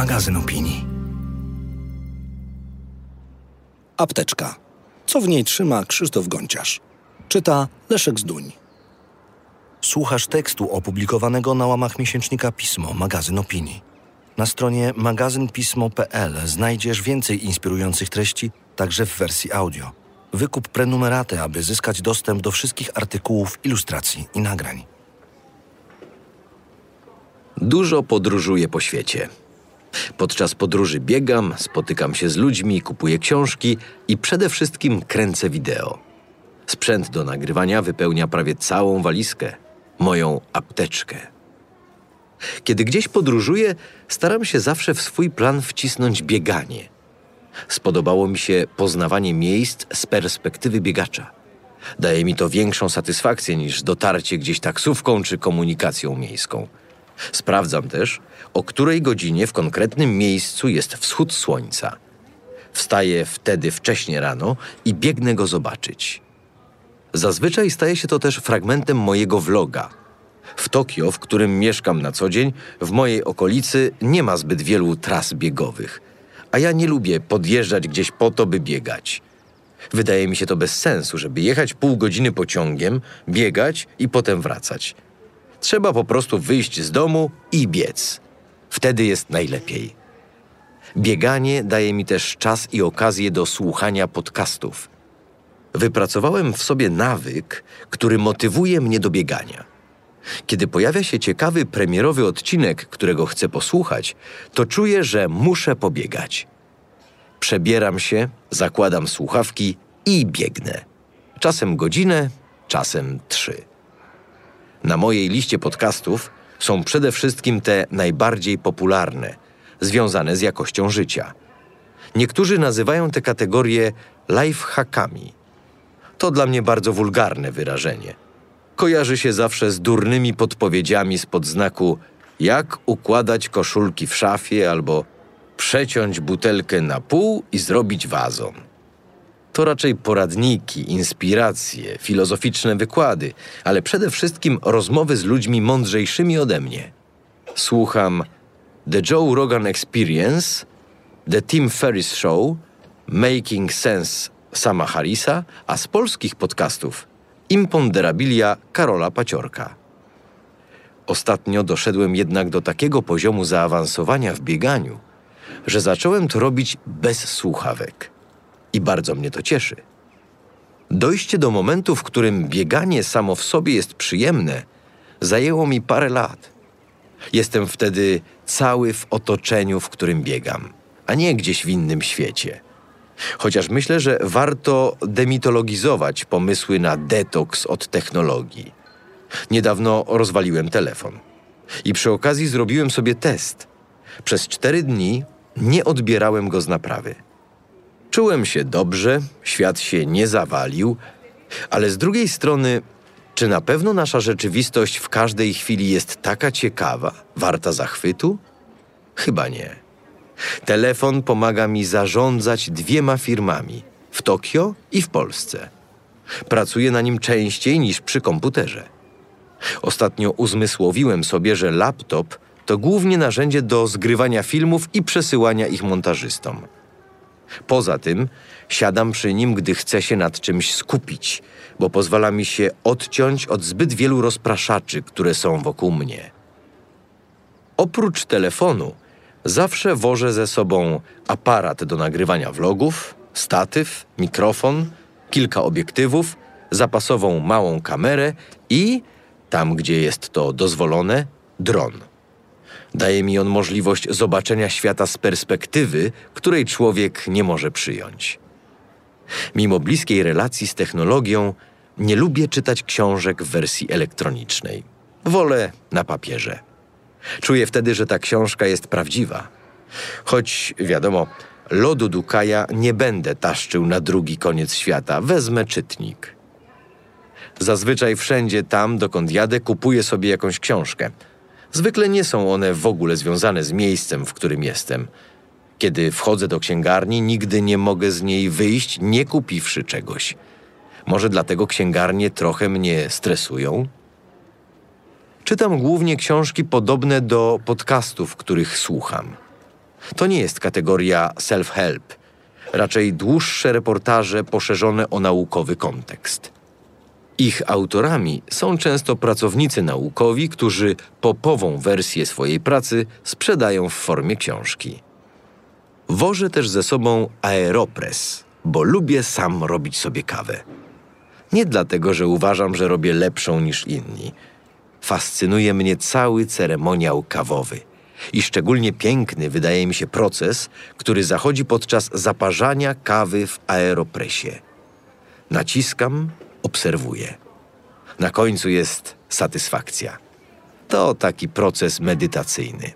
magazyn opinii. Apteczka. Co w niej trzyma Krzysztof Gonciarz? Czyta Leszek Zduń. Słuchasz tekstu opublikowanego na łamach miesięcznika Pismo, magazyn opinii. Na stronie magazynpismo.pl znajdziesz więcej inspirujących treści, także w wersji audio. Wykup prenumeraty, aby zyskać dostęp do wszystkich artykułów, ilustracji i nagrań. Dużo podróżuję po świecie. Podczas podróży biegam, spotykam się z ludźmi, kupuję książki i przede wszystkim kręcę wideo. Sprzęt do nagrywania wypełnia prawie całą walizkę moją apteczkę. Kiedy gdzieś podróżuję, staram się zawsze w swój plan wcisnąć bieganie. Spodobało mi się poznawanie miejsc z perspektywy biegacza. Daje mi to większą satysfakcję niż dotarcie gdzieś taksówką czy komunikacją miejską. Sprawdzam też, o której godzinie w konkretnym miejscu jest wschód słońca. Wstaję wtedy wcześnie rano i biegnę go zobaczyć. Zazwyczaj staje się to też fragmentem mojego vloga. W Tokio, w którym mieszkam na co dzień, w mojej okolicy nie ma zbyt wielu tras biegowych, a ja nie lubię podjeżdżać gdzieś po to, by biegać. Wydaje mi się to bez sensu, żeby jechać pół godziny pociągiem, biegać i potem wracać. Trzeba po prostu wyjść z domu i biec. Wtedy jest najlepiej. Bieganie daje mi też czas i okazję do słuchania podcastów. Wypracowałem w sobie nawyk, który motywuje mnie do biegania. Kiedy pojawia się ciekawy premierowy odcinek, którego chcę posłuchać, to czuję, że muszę pobiegać. Przebieram się, zakładam słuchawki i biegnę. Czasem godzinę, czasem trzy. Na mojej liście podcastów są przede wszystkim te najbardziej popularne, związane z jakością życia. Niektórzy nazywają te kategorie lifehackami. To dla mnie bardzo wulgarne wyrażenie. Kojarzy się zawsze z durnymi podpowiedziami spod znaku jak układać koszulki w szafie albo przeciąć butelkę na pół i zrobić wazon. To raczej poradniki, inspiracje, filozoficzne wykłady, ale przede wszystkim rozmowy z ludźmi mądrzejszymi ode mnie. Słucham The Joe Rogan Experience, The Tim Ferriss Show, Making Sense Sama Harrisa, a z polskich podcastów Imponderabilia Karola Paciorka. Ostatnio doszedłem jednak do takiego poziomu zaawansowania w bieganiu, że zacząłem to robić bez słuchawek. I bardzo mnie to cieszy. Dojście do momentu, w którym bieganie samo w sobie jest przyjemne, zajęło mi parę lat. Jestem wtedy cały w otoczeniu, w którym biegam, a nie gdzieś w innym świecie. Chociaż myślę, że warto demitologizować pomysły na detoks od technologii. Niedawno rozwaliłem telefon. I przy okazji zrobiłem sobie test. Przez cztery dni nie odbierałem go z naprawy. Czułem się dobrze, świat się nie zawalił, ale z drugiej strony, czy na pewno nasza rzeczywistość w każdej chwili jest taka ciekawa, warta zachwytu? Chyba nie. Telefon pomaga mi zarządzać dwiema firmami w Tokio i w Polsce. Pracuję na nim częściej niż przy komputerze. Ostatnio uzmysłowiłem sobie, że laptop to głównie narzędzie do zgrywania filmów i przesyłania ich montażystom. Poza tym siadam przy nim, gdy chcę się nad czymś skupić, bo pozwala mi się odciąć od zbyt wielu rozpraszaczy, które są wokół mnie. Oprócz telefonu, zawsze wożę ze sobą aparat do nagrywania vlogów, statyw, mikrofon, kilka obiektywów, zapasową małą kamerę i, tam gdzie jest to dozwolone, dron. Daje mi on możliwość zobaczenia świata z perspektywy, której człowiek nie może przyjąć. Mimo bliskiej relacji z technologią, nie lubię czytać książek w wersji elektronicznej. Wolę na papierze. Czuję wtedy, że ta książka jest prawdziwa. Choć wiadomo, lodu Dukaja nie będę taszczył na drugi koniec świata, wezmę czytnik. Zazwyczaj wszędzie tam, dokąd jadę, kupuję sobie jakąś książkę – Zwykle nie są one w ogóle związane z miejscem, w którym jestem. Kiedy wchodzę do księgarni, nigdy nie mogę z niej wyjść, nie kupiwszy czegoś. Może dlatego księgarnie trochę mnie stresują? Czytam głównie książki podobne do podcastów, których słucham. To nie jest kategoria self-help, raczej dłuższe reportaże poszerzone o naukowy kontekst. Ich autorami są często pracownicy naukowi, którzy popową wersję swojej pracy sprzedają w formie książki. Wożę też ze sobą Aeropress, bo lubię sam robić sobie kawę. Nie dlatego, że uważam, że robię lepszą niż inni. Fascynuje mnie cały ceremoniał kawowy. I szczególnie piękny wydaje mi się proces, który zachodzi podczas zaparzania kawy w aeropresie. Naciskam, obserwuję. Na końcu jest satysfakcja. To taki proces medytacyjny.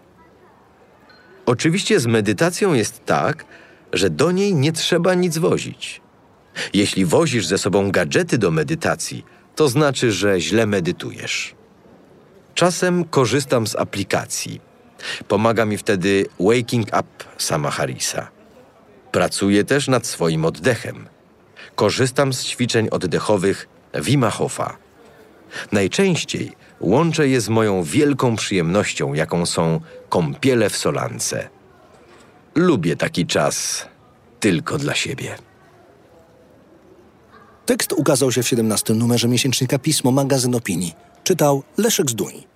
Oczywiście z medytacją jest tak, że do niej nie trzeba nic wozić. Jeśli wozisz ze sobą gadżety do medytacji, to znaczy, że źle medytujesz. Czasem korzystam z aplikacji. Pomaga mi wtedy Waking Up sama Harrisa. Pracuję też nad swoim oddechem. Korzystam z ćwiczeń oddechowych Wima Hofa. Najczęściej łączę je z moją wielką przyjemnością, jaką są kąpiele w solance. Lubię taki czas tylko dla siebie. Tekst ukazał się w 17 numerze miesięcznika Pismo, magazyn opinii. Czytał Leszek Zduń.